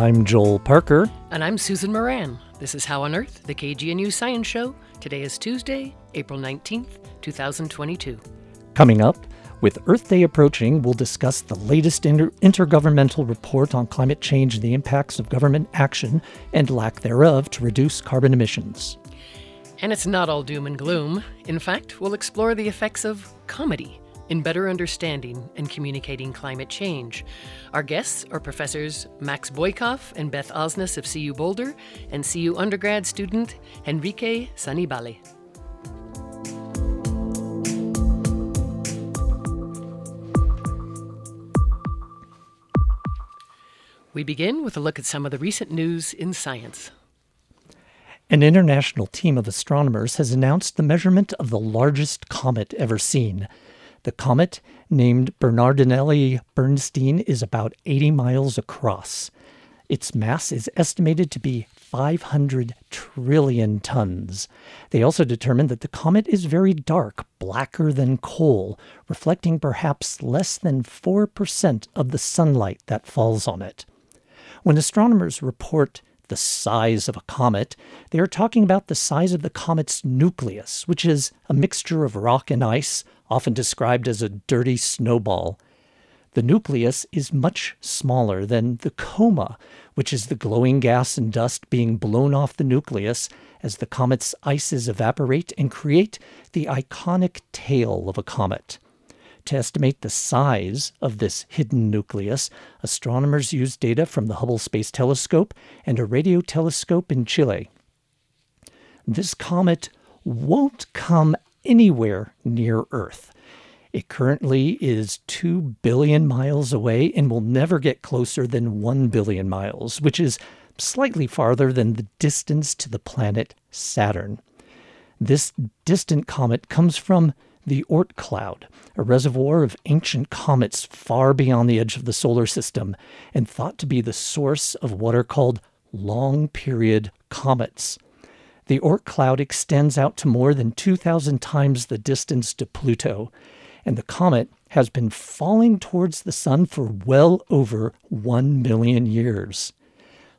I'm Joel Parker. And I'm Susan Moran. This is How on Earth, the KGNU Science Show. Today is Tuesday, April 19th, 2022. Coming up, with Earth Day approaching, we'll discuss the latest inter- intergovernmental report on climate change and the impacts of government action and lack thereof to reduce carbon emissions. And it's not all doom and gloom. In fact, we'll explore the effects of comedy in better understanding and communicating climate change. Our guests are professors Max Boykoff and Beth Osnes of CU Boulder and CU undergrad student Henrique Sannibale. We begin with a look at some of the recent news in science. An international team of astronomers has announced the measurement of the largest comet ever seen. The comet, named Bernardinelli Bernstein, is about 80 miles across. Its mass is estimated to be 500 trillion tons. They also determined that the comet is very dark, blacker than coal, reflecting perhaps less than 4% of the sunlight that falls on it. When astronomers report the size of a comet, they are talking about the size of the comet's nucleus, which is a mixture of rock and ice, often described as a dirty snowball. The nucleus is much smaller than the coma, which is the glowing gas and dust being blown off the nucleus as the comet's ices evaporate and create the iconic tail of a comet. To estimate the size of this hidden nucleus, astronomers used data from the Hubble Space Telescope and a radio telescope in Chile. This comet won't come anywhere near Earth. It currently is 2 billion miles away and will never get closer than 1 billion miles, which is slightly farther than the distance to the planet Saturn. This distant comet comes from the Oort cloud, a reservoir of ancient comets far beyond the edge of the solar system, and thought to be the source of what are called long period comets. The Oort cloud extends out to more than 2,000 times the distance to Pluto, and the comet has been falling towards the Sun for well over 1 million years.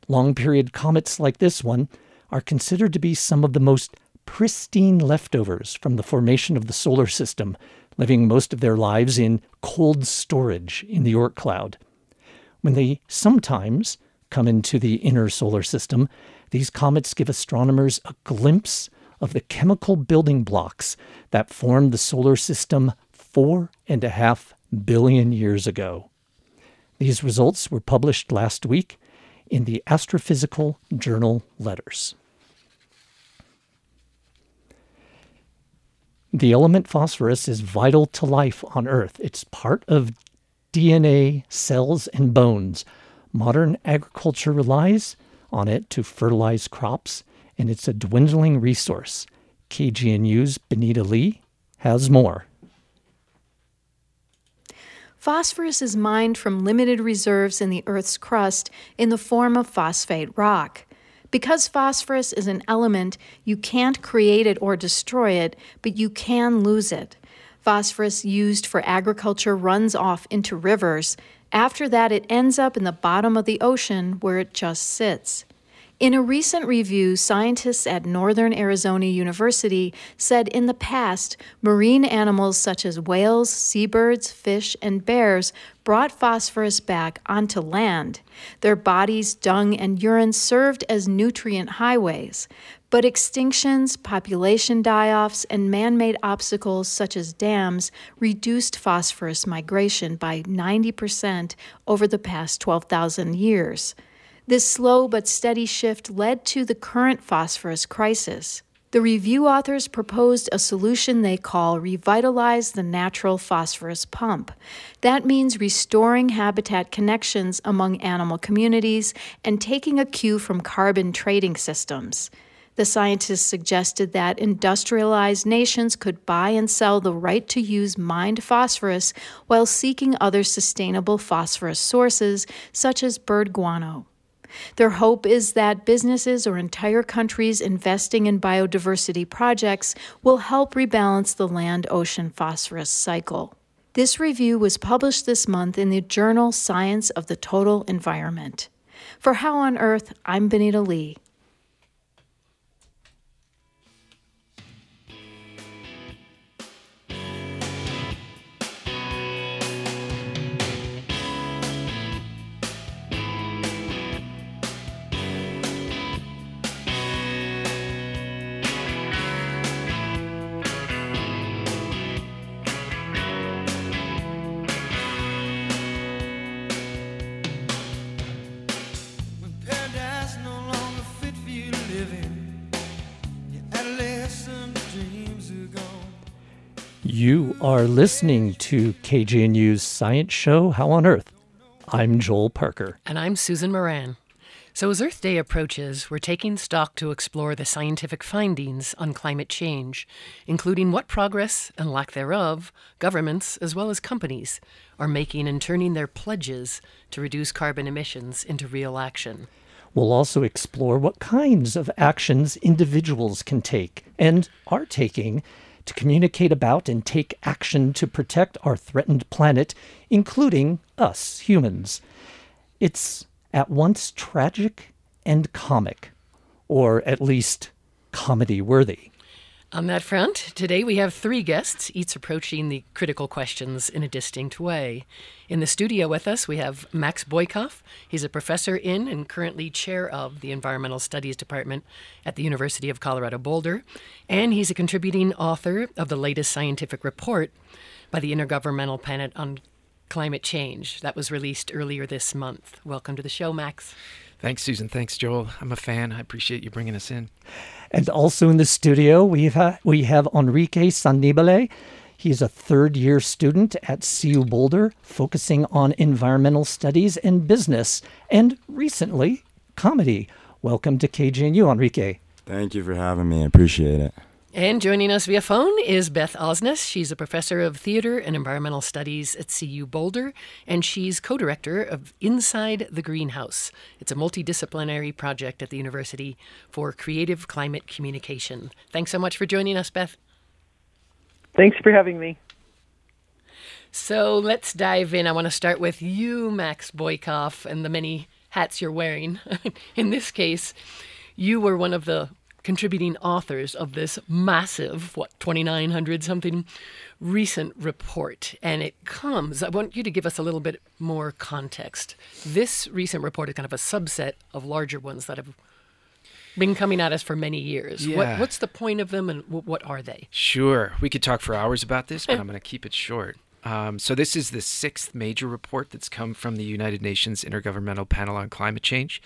Long period comets like this one are considered to be some of the most pristine leftovers from the formation of the solar system, living most of their lives in cold storage in the Oort cloud. When they sometimes come into the inner solar system, these comets give astronomers a glimpse of the chemical building blocks that formed the solar system four and a half billion years ago. These results were published last week in the Astrophysical Journal Letters. The element phosphorus is vital to life on Earth. It's part of DNA, cells, and bones. Modern agriculture relies on it to fertilize crops, and it's a dwindling resource. KGNU's Benita Lee has more. Phosphorus is mined from limited reserves in the Earth's crust in the form of phosphate rock. Because phosphorus is an element, you can't create it or destroy it, but you can lose it. Phosphorus used for agriculture runs off into rivers. After that, it ends up in the bottom of the ocean where it just sits. In a recent review, scientists at Northern Arizona University said in the past, marine animals such as whales, seabirds, fish, and bears brought phosphorus back onto land. Their bodies, dung, and urine served as nutrient highways. But extinctions, population die offs, and man made obstacles such as dams reduced phosphorus migration by 90% over the past 12,000 years. This slow but steady shift led to the current phosphorus crisis. The review authors proposed a solution they call Revitalize the Natural Phosphorus Pump. That means restoring habitat connections among animal communities and taking a cue from carbon trading systems. The scientists suggested that industrialized nations could buy and sell the right to use mined phosphorus while seeking other sustainable phosphorus sources, such as bird guano. Their hope is that businesses or entire countries investing in biodiversity projects will help rebalance the land ocean phosphorus cycle. This review was published this month in the journal Science of the Total Environment. For How on Earth, I'm Benita Lee. You are listening to KGNU's Science Show, How on Earth. I'm Joel Parker. And I'm Susan Moran. So, as Earth Day approaches, we're taking stock to explore the scientific findings on climate change, including what progress and lack thereof governments, as well as companies, are making in turning their pledges to reduce carbon emissions into real action. We'll also explore what kinds of actions individuals can take and are taking to communicate about and take action to protect our threatened planet, including us humans. It's at once tragic and comic, or at least comedy worthy. On that front, today we have three guests, each approaching the critical questions in a distinct way. In the studio with us, we have Max Boykoff. He's a professor in and currently chair of the Environmental Studies Department at the University of Colorado Boulder. And he's a contributing author of the latest scientific report by the Intergovernmental Panel on Climate Change that was released earlier this month. Welcome to the show, Max. Thanks, Susan. Thanks, Joel. I'm a fan. I appreciate you bringing us in. And also in the studio, we have, we have Enrique Sannibale. He's a third year student at CU Boulder, focusing on environmental studies and business, and recently, comedy. Welcome to KGNU, Enrique. Thank you for having me. I appreciate it. And joining us via phone is Beth Osnes. She's a professor of theater and environmental studies at CU Boulder, and she's co director of Inside the Greenhouse. It's a multidisciplinary project at the university for creative climate communication. Thanks so much for joining us, Beth. Thanks for having me. So let's dive in. I want to start with you, Max Boykoff, and the many hats you're wearing. in this case, you were one of the contributing authors of this massive, what, 2,900 something recent report. And it comes, I want you to give us a little bit more context. This recent report is kind of a subset of larger ones that have been coming at us for many years. Yeah. What, what's the point of them and w- what are they? Sure. We could talk for hours about this, but I'm going to keep it short. Um, so, this is the sixth major report that's come from the United Nations Intergovernmental Panel on Climate Change.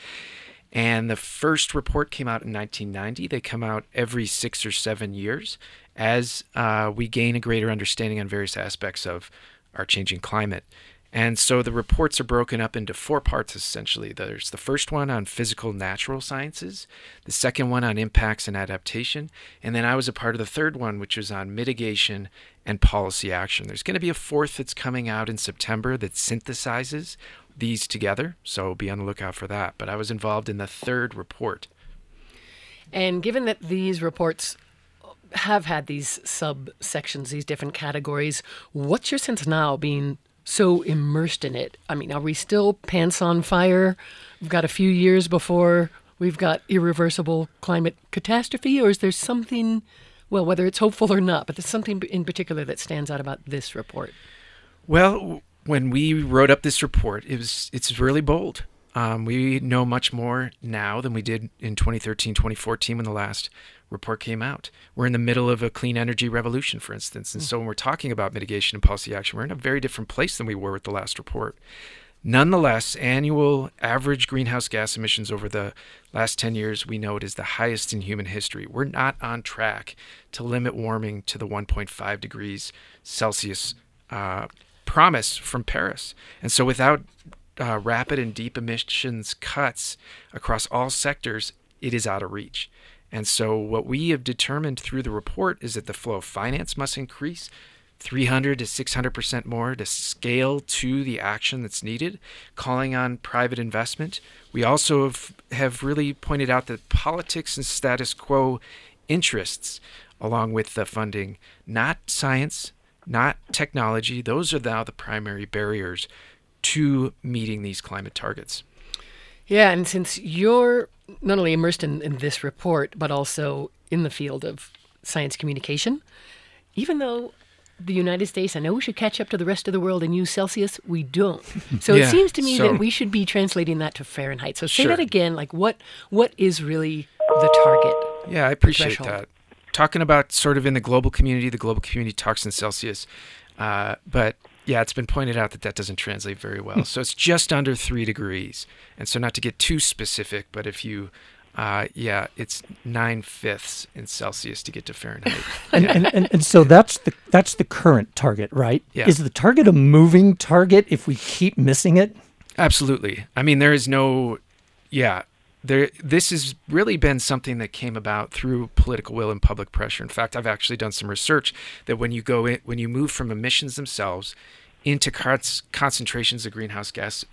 And the first report came out in 1990. They come out every six or seven years as uh, we gain a greater understanding on various aspects of our changing climate. And so the reports are broken up into four parts essentially. There's the first one on physical natural sciences, the second one on impacts and adaptation, and then I was a part of the third one, which was on mitigation and policy action. There's going to be a fourth that's coming out in September that synthesizes these together, so be on the lookout for that. But I was involved in the third report. And given that these reports have had these subsections, these different categories, what's your sense now being so immersed in it? I mean, are we still pants on fire? We've got a few years before we've got irreversible climate catastrophe, or is there something, well, whether it's hopeful or not, but there's something in particular that stands out about this report? Well, when we wrote up this report, it was it's really bold. Um, we know much more now than we did in 2013, 2014 when the last report came out. We're in the middle of a clean energy revolution, for instance. And so when we're talking about mitigation and policy action, we're in a very different place than we were with the last report. Nonetheless, annual average greenhouse gas emissions over the last 10 years, we know it is the highest in human history. We're not on track to limit warming to the 1.5 degrees Celsius uh, promise from Paris. And so, without uh, rapid and deep emissions cuts across all sectors, it is out of reach. And so, what we have determined through the report is that the flow of finance must increase 300 to 600% more to scale to the action that's needed, calling on private investment. We also have, have really pointed out that politics and status quo interests, along with the funding, not science, not technology. Those are now the primary barriers to meeting these climate targets. Yeah, and since you're not only immersed in, in this report, but also in the field of science communication, even though the United States, I know we should catch up to the rest of the world and use Celsius, we don't. So Yeah, it seems to me so- that we should be translating that to Fahrenheit. So say Sure. that again, like what what is really the target? Yeah, I appreciate that. Talking about sort of in the global community, the global community talks in Celsius, uh, but yeah, it's been pointed out that that doesn't translate very well. so it's just under three degrees, and so not to get too specific, but if you, uh, yeah, it's nine fifths in Celsius to get to Fahrenheit. And, and, and, and so that's the that's the current target, right? Yeah. Is the target a moving target if we keep missing it? Absolutely. I mean, there is no, yeah, there. This has really been something that came about through political will and public pressure. In fact, I've actually done some research that when you go in, when you move from emissions themselves into concentrations of greenhouse gas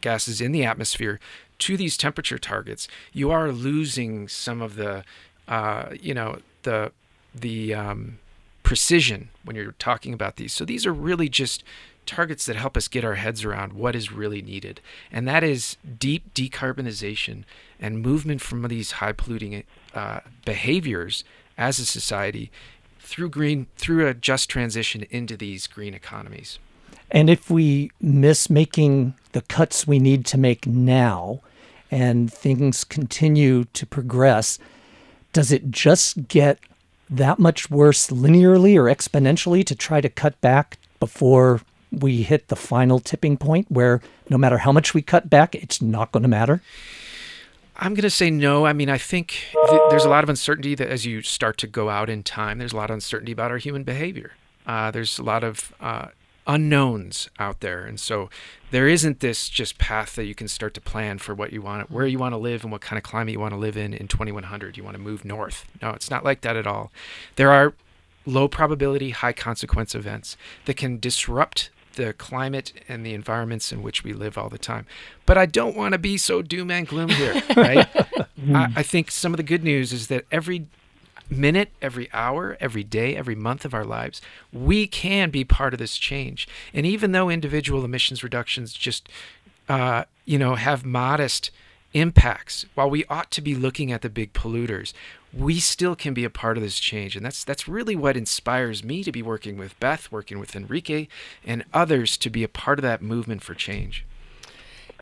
gases in the atmosphere to these temperature targets, you are losing some of the, uh, you know, the the um, precision when you're talking about these. So these are really just targets that help us get our heads around what is really needed, and that is deep decarbonization and movement from these high polluting uh, behaviors as a society through green through a just transition into these green economies. And if we miss making the cuts we need to make now and things continue to progress, does it just get that much worse linearly or exponentially to try to cut back before we hit the final tipping point where no matter how much we cut back, it's not going to matter? I'm going to say no. I mean, I think th- there's a lot of uncertainty that as you start to go out in time, there's a lot of uncertainty about our human behavior. Uh, there's a lot of uh, unknowns out there, and so there isn't this just path that you can start to plan for what you want, where you want to live, and what kind of climate you want to live in in 2100. You want to move north. No, it's not like that at all. There are low probability, high consequence events that can disrupt the climate and the environments in which we live all the time. But I don't want to be so doom and gloom here, right? I, I think some of the good news is that every minute, every hour, every day, every month of our lives, we can be part of this change. And even though individual emissions reductions just, uh, you know, have modest impacts, while we ought to be looking at the big polluters, we still can be a part of this change. And that's that's really what inspires me to be working with Beth, working with Enrique, and others to be a part of that movement for change.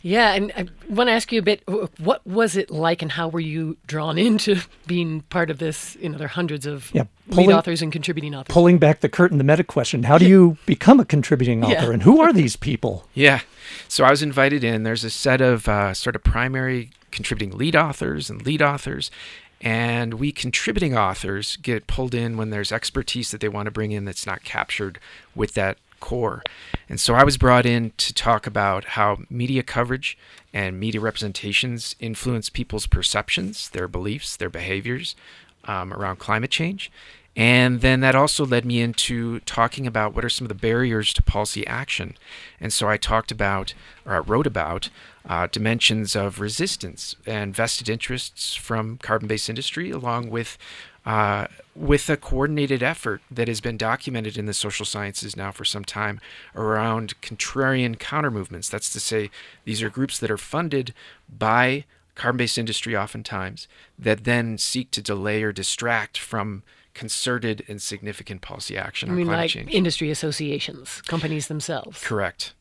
Yeah, and I want to ask you a bit. What was it like, and how were you drawn into being part of this? You know, there are hundreds of Yeah, lead pulling- authors and contributing authors. Pulling back the curtain, the meta question how do you become a contributing author? Yeah. And who are these people? Yeah. So I was invited in. There's a set of uh, sort of primary contributing lead authors and lead authors. And we contributing authors get pulled in when there's expertise that they want to bring in that's not captured with that core. And so I was brought in to talk about how media coverage and media representations influence people's perceptions, their beliefs, their behaviors um, around climate change. And then that also led me into talking about what are some of the barriers to policy action. And so I talked about, or I wrote about, uh, dimensions of resistance and vested interests from carbon-based industry, along with uh, with a coordinated effort that has been documented in the social sciences now for some time around contrarian counter movements. That's to say, these are groups that are funded by carbon-based industry oftentimes that then seek to delay or distract from concerted and significant policy action I on mean, climate like change. industry associations, companies themselves. Correct.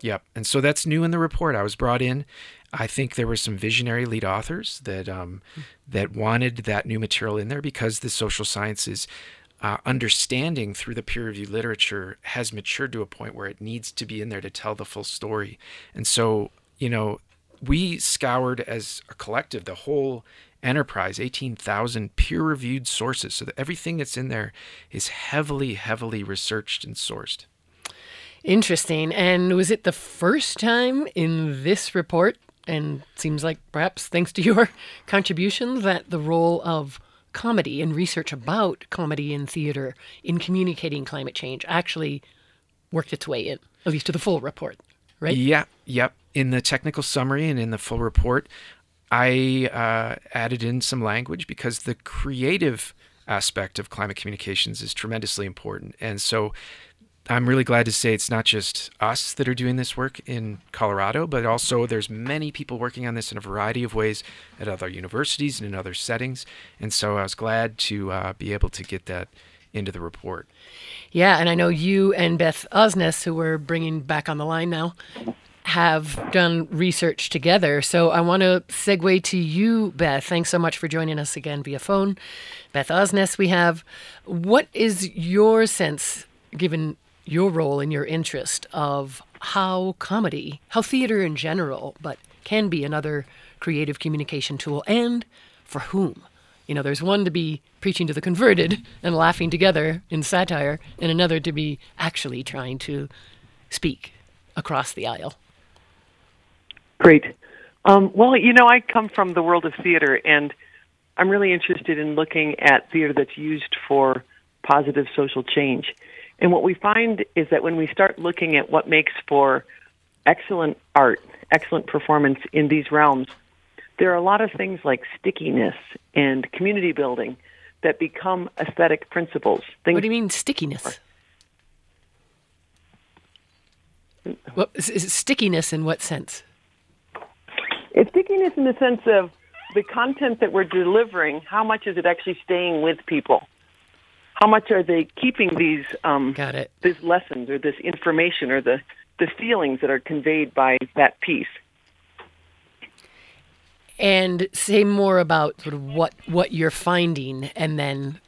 Yep. And so that's new in the report. I was brought in. I think there were some visionary lead authors that um, that wanted that new material in there because the social sciences uh, understanding through the peer reviewed literature has matured to a point where it needs to be in there to tell the full story. And so, you know, we scoured as a collective the whole enterprise 18,000 peer reviewed sources so that everything that's in there is heavily heavily researched and sourced. Interesting. And was it the first time in this report, and seems like perhaps thanks to your contributions, that the role of comedy and research about comedy in theater in communicating climate change actually worked its way in, at least to the full report, right? Yeah, yep. In the technical summary and in the full report, I uh, added in some language because the creative aspect of climate communications is tremendously important. And so, I'm really glad to say it's not just us that are doing this work in Colorado, but also there's many people working on this in a variety of ways at other universities and in other settings. And so I was glad to uh, be able to get that into the report. Yeah, and I know you and Beth Osnes, who we're bringing back on the line now, have done research together. So I want to segue to you, Beth. Thanks so much for joining us again via phone. Beth Osnes, we have. What is your sense, given your role and your interest, of how comedy, how theater in general, but can be another creative communication tool, and for whom? You know, there's one to be preaching to the converted and laughing together in satire, and another to be actually trying to speak across the aisle. Great. Um, well, you know, I come from the world of theater, and I'm really interested in looking at theater that's used for positive social change. And what we find is that when we start looking at what makes for excellent art, excellent performance in these realms, there are a lot of things like stickiness and community building that become aesthetic principles. Things what do you mean stickiness? What, stickiness in what sense? It's stickiness in the sense of the content that we're delivering. How much is it actually staying with people? How much are they keeping these um, Got it. these lessons or this information or the the feelings that are conveyed by that piece? and say more about sort of what what you're finding and then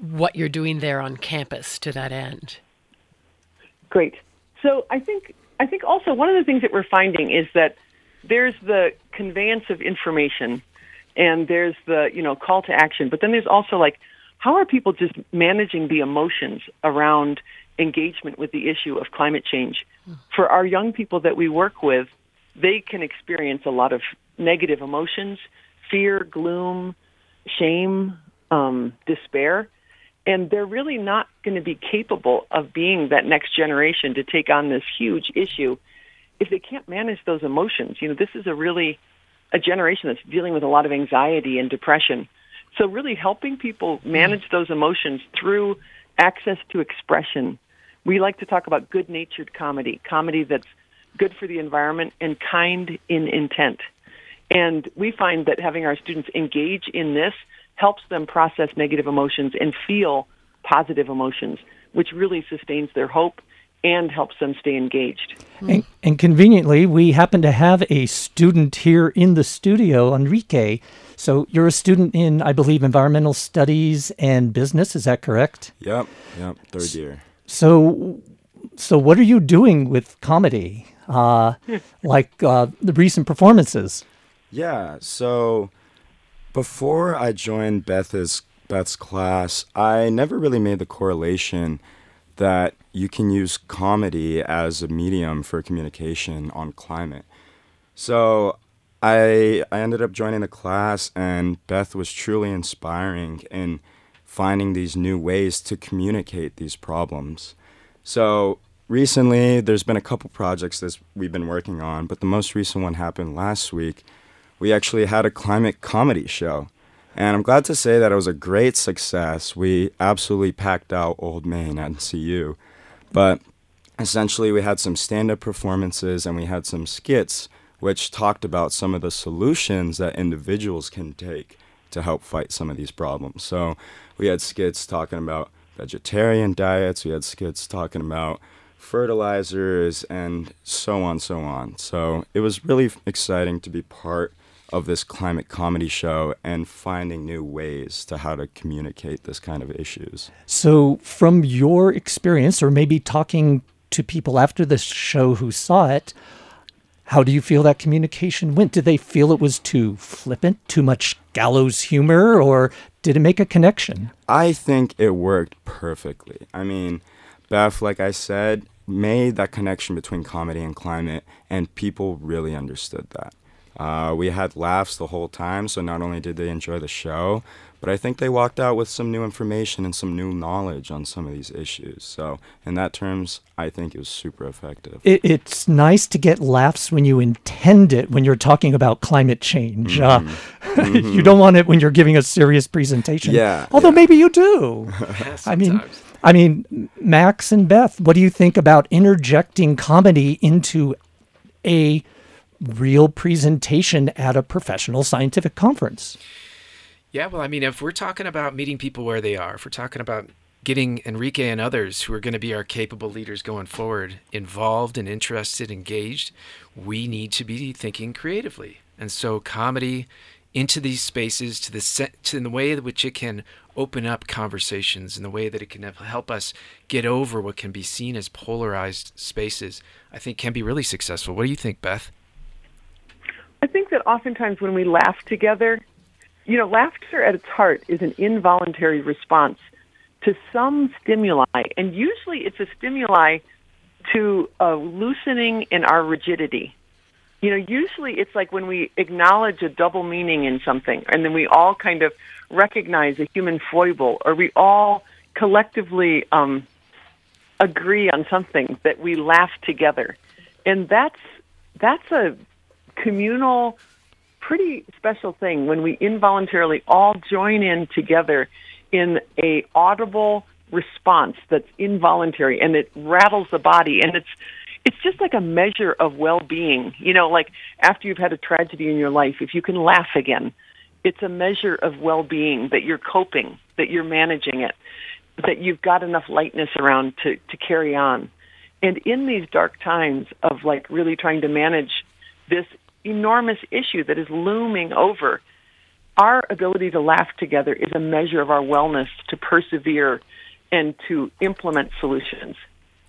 what you're doing there on campus to that end. Great. So I think I think also one of the things that we're finding is that there's the conveyance of information and there's the, you know, call to action, but then there's also like how are people just managing the emotions around engagement with the issue of climate change? For our young people that we work with, they can experience a lot of negative emotions, fear, gloom, shame, um, despair, and they're really not going to be capable of being that next generation to take on this huge issue if they can't manage those emotions. You know, this is a really a generation that's dealing with a lot of anxiety and depression. So really helping people mm-hmm. manage those emotions through access to expression. We like to talk about good-natured comedy, comedy that's good for the environment and kind in intent. And we find that having our students engage in this helps them process negative emotions and feel positive emotions, which really sustains their hope and helps them stay engaged. And, and, conveniently, we happen to have a student here in the studio, Enrique. So you're a student in, I believe, environmental studies and business. Is that correct? Yep. Yep. Third year. So, so what are you doing with comedy? Uh, like uh, the recent performances? Yeah. So before I joined Beth's Beth's class, I never really made the correlation that you can use comedy as a medium for communication on climate. So I I ended up joining the class and Beth was truly inspiring in finding these new ways to communicate these problems. So recently there's been a couple projects that we've been working on, but the most recent one happened last week we actually had a climate comedy show. And I'm glad to say that it was a great success. We absolutely packed out Old Main at CU. But essentially, we had some stand up performances and we had some skits which talked about some of the solutions that individuals can take to help fight some of these problems. So we had skits talking about vegetarian diets, we had skits talking about fertilizers, and so on, so on. So it was really exciting to be part of this climate comedy show and finding new ways to how to communicate this kind of issues. So, from your experience, or maybe talking to people after the show who saw it, how do you feel that communication went? Did they feel it was too flippant, too much gallows humor, or did it make a connection? I think it worked perfectly. I mean, Beth, like I said, made that connection between comedy and climate, and people really understood that. Uh, we had laughs the whole time, so not only did they enjoy the show, but I think they walked out with some new information and some new knowledge on some of these issues. So, in that terms, I think it was super effective. It, it's nice to get laughs when you intend it when you're talking about climate change. Mm-hmm. Uh, mm-hmm. you don't want it when you're giving a serious presentation. Yeah. Although yeah. maybe you do. I mean, I mean, Max and Beth, what do you think about interjecting comedy into a real presentation at a professional scientific conference? Yeah, well, I mean, if we're talking about meeting people where they are, if we're talking about getting Enrique and others who are going to be our capable leaders going forward involved and interested, engaged, we need to be thinking creatively. And so, comedy into these spaces to the to the way in which it can open up conversations in the way that it can help us get over what can be seen as polarized spaces, I think can be really successful. What do you think, Beth? I think that oftentimes when we laugh together, you know, laughter at its heart is an involuntary response to some stimuli, and usually it's a stimuli to a loosening in our rigidity. You know, usually it's like when we acknowledge a double meaning in something, and then we all kind of recognize a human foible, or we all collectively um, agree on something that we laugh together, and that's that's a communal pretty special thing when we involuntarily all join in together in a audible response that's involuntary and it rattles the body and it's it's just like a measure of well-being. You know like after you've had a tragedy in your life if you can laugh again it's a measure of well-being that you're coping that you're managing it that you've got enough lightness around to to carry on. And in these dark times of like really trying to manage this enormous issue that is looming over. Our ability to laugh together is a measure of our wellness to persevere and to implement solutions.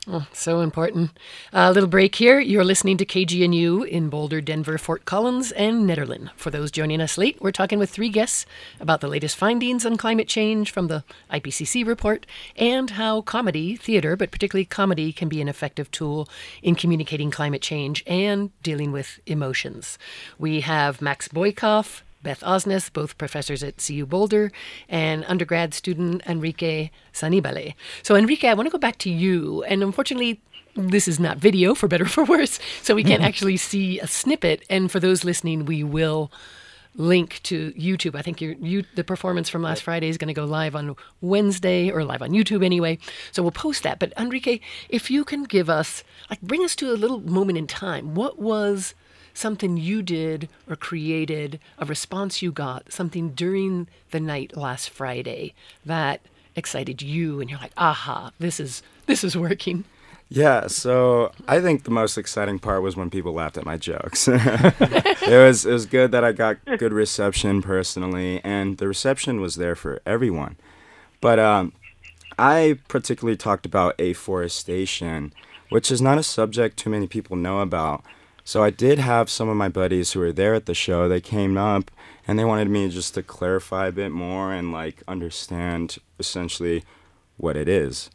Oh, so important. A uh, little break here. You're listening to KGNU in Boulder, Denver, Fort Collins, and Nederland. For those joining us late, we're talking with three guests about the latest findings on climate change from the IPCC report and how comedy, theater, but particularly comedy, can be an effective tool in communicating climate change and dealing with emotions. We have Max Boykoff, Beth Osnes, both professors at CU Boulder, and undergrad student Enrique Sannibale. So, Enrique, I want to go back to you. And unfortunately, this is not video, for better or for worse, so we can't actually see a snippet. And for those listening, we will link to YouTube. I think your, you, the performance from last Friday is going to go live on Wednesday or live on YouTube anyway. So we'll post that. But Enrique, if you can give us, like, bring us to a little moment in time. What was something you did or created, a response you got, something during the night last Friday that excited you and you're like, aha, this is this is working. Yeah, so I think the most exciting part was when people laughed at my jokes. it was it was good that I got good reception personally, and the reception was there for everyone. But um, I particularly talked about afforestation, which is not a subject too many people know about. So I did have some of my buddies who were there at the show. They came up and they wanted me just to clarify a bit more and like understand essentially what it is.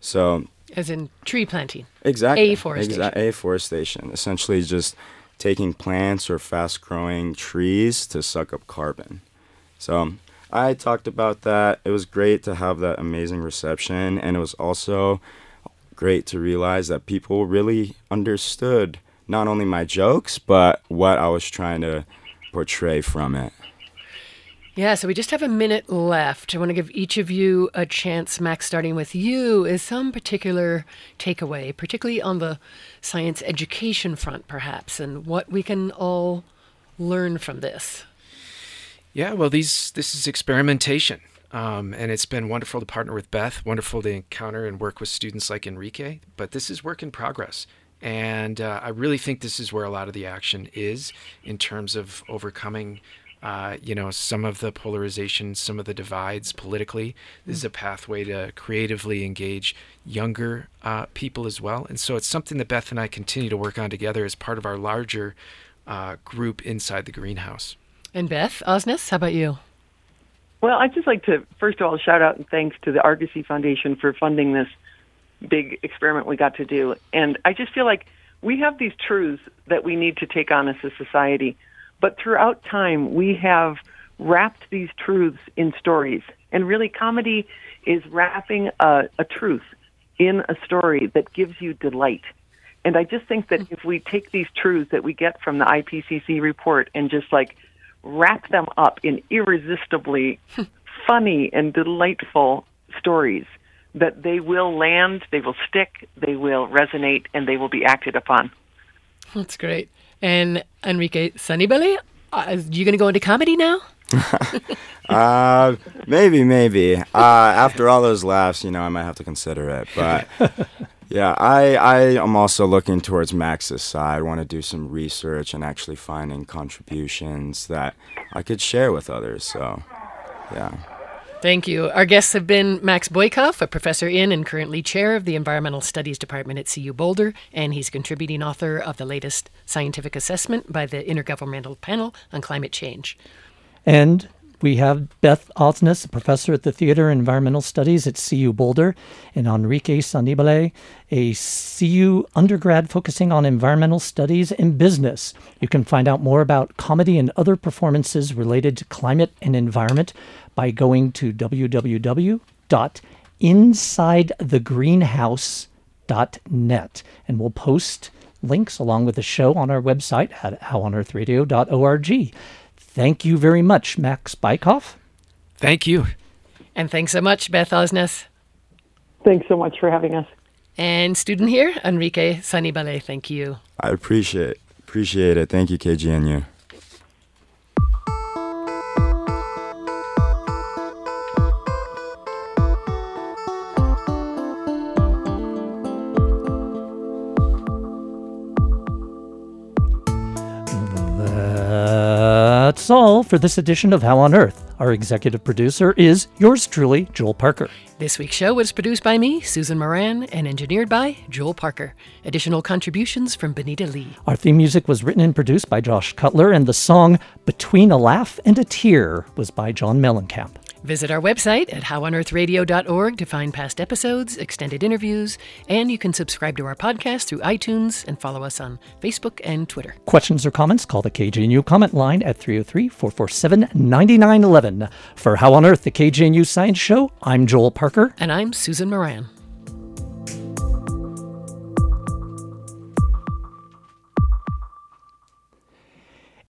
So as in tree planting. Exactly. Afforestation. Exa- afforestation. Essentially just taking plants or fast growing trees to suck up carbon. So I talked about that. It was great to have that amazing reception and it was also great to realize that people really understood not only my jokes, but what I was trying to portray from it. Yeah, so we just have a minute left. I want to give each of you a chance, Max, starting with you, is some particular takeaway, particularly on the science education front, perhaps, and what we can all learn from this. Yeah, well, these this is experimentation. Um, and it's been wonderful to partner with Beth, wonderful to encounter and work with students like Enrique. But this is work in progress. And uh, I really think this is where a lot of the action is in terms of overcoming, uh, you know, some of the polarization, some of the divides politically. This is a pathway to creatively engage younger uh, people as well. And so it's something that Beth and I continue to work on together as part of our larger uh, group inside the greenhouse. And Beth Osnes, how about you? Well, I'd just like to first of all shout out and thanks to the Argosy Foundation for funding this big experiment we got to do. And I just feel like we have these truths that we need to take on as a society. But throughout time, we have wrapped these truths in stories. And really, comedy is wrapping a, a truth in a story that gives you delight. And I just think that mm-hmm. if we take these truths that we get from the IPCC report and just like wrap them up in irresistibly funny and delightful stories, that they will land, they will stick, they will resonate, and they will be acted upon. That's great. And Enrique Sannibale, are you going to go into comedy now? Uh, maybe, maybe. Uh, after all those laughs, you know, I might have to consider it. But yeah, I, I am also looking towards Max's side. I want to do some research and actually finding contributions that I could share with others. So, yeah. Thank you. Our guests have been Max Boykoff, a professor in and currently chair of the Environmental Studies Department at CU Boulder, and he's contributing author of the latest scientific assessment by the Intergovernmental Panel on Climate Change. And we have Beth Osnes, a professor at the Theater and Environmental Studies at CU Boulder, and Enrique Sannibale, a CU undergrad focusing on environmental studies and business. You can find out more about comedy and other performances related to climate and environment by going to www.insidethegreenhouse.net. And we'll post links along with the show on our website at howonearthradio.org. Thank you very much, Max Boykoff. Thank you. And thanks so much, Beth Osnes. Thanks so much for having us. And student here, Enrique Sannibale, Thank you. I appreciate appreciate it. Thank you, KGNU. All for this edition of How on Earth. Our executive producer is yours truly, Joel Parker. This week's show was produced by me, Susan Moran, and engineered by Joel Parker. Additional contributions from Benita Lee. Our theme music was written and produced by Josh Cutler, and the song Between a Laugh and a Tear was by John Mellencamp. Visit our website at howonearthradio.org to find past episodes, extended interviews, and you can subscribe to our podcast through iTunes and follow us on Facebook and Twitter. Questions or comments, call the KGNU comment line at 303 447 9911. For How on Earth, the KGNU Science Show, I'm Joel Parker. And I'm Susan Moran.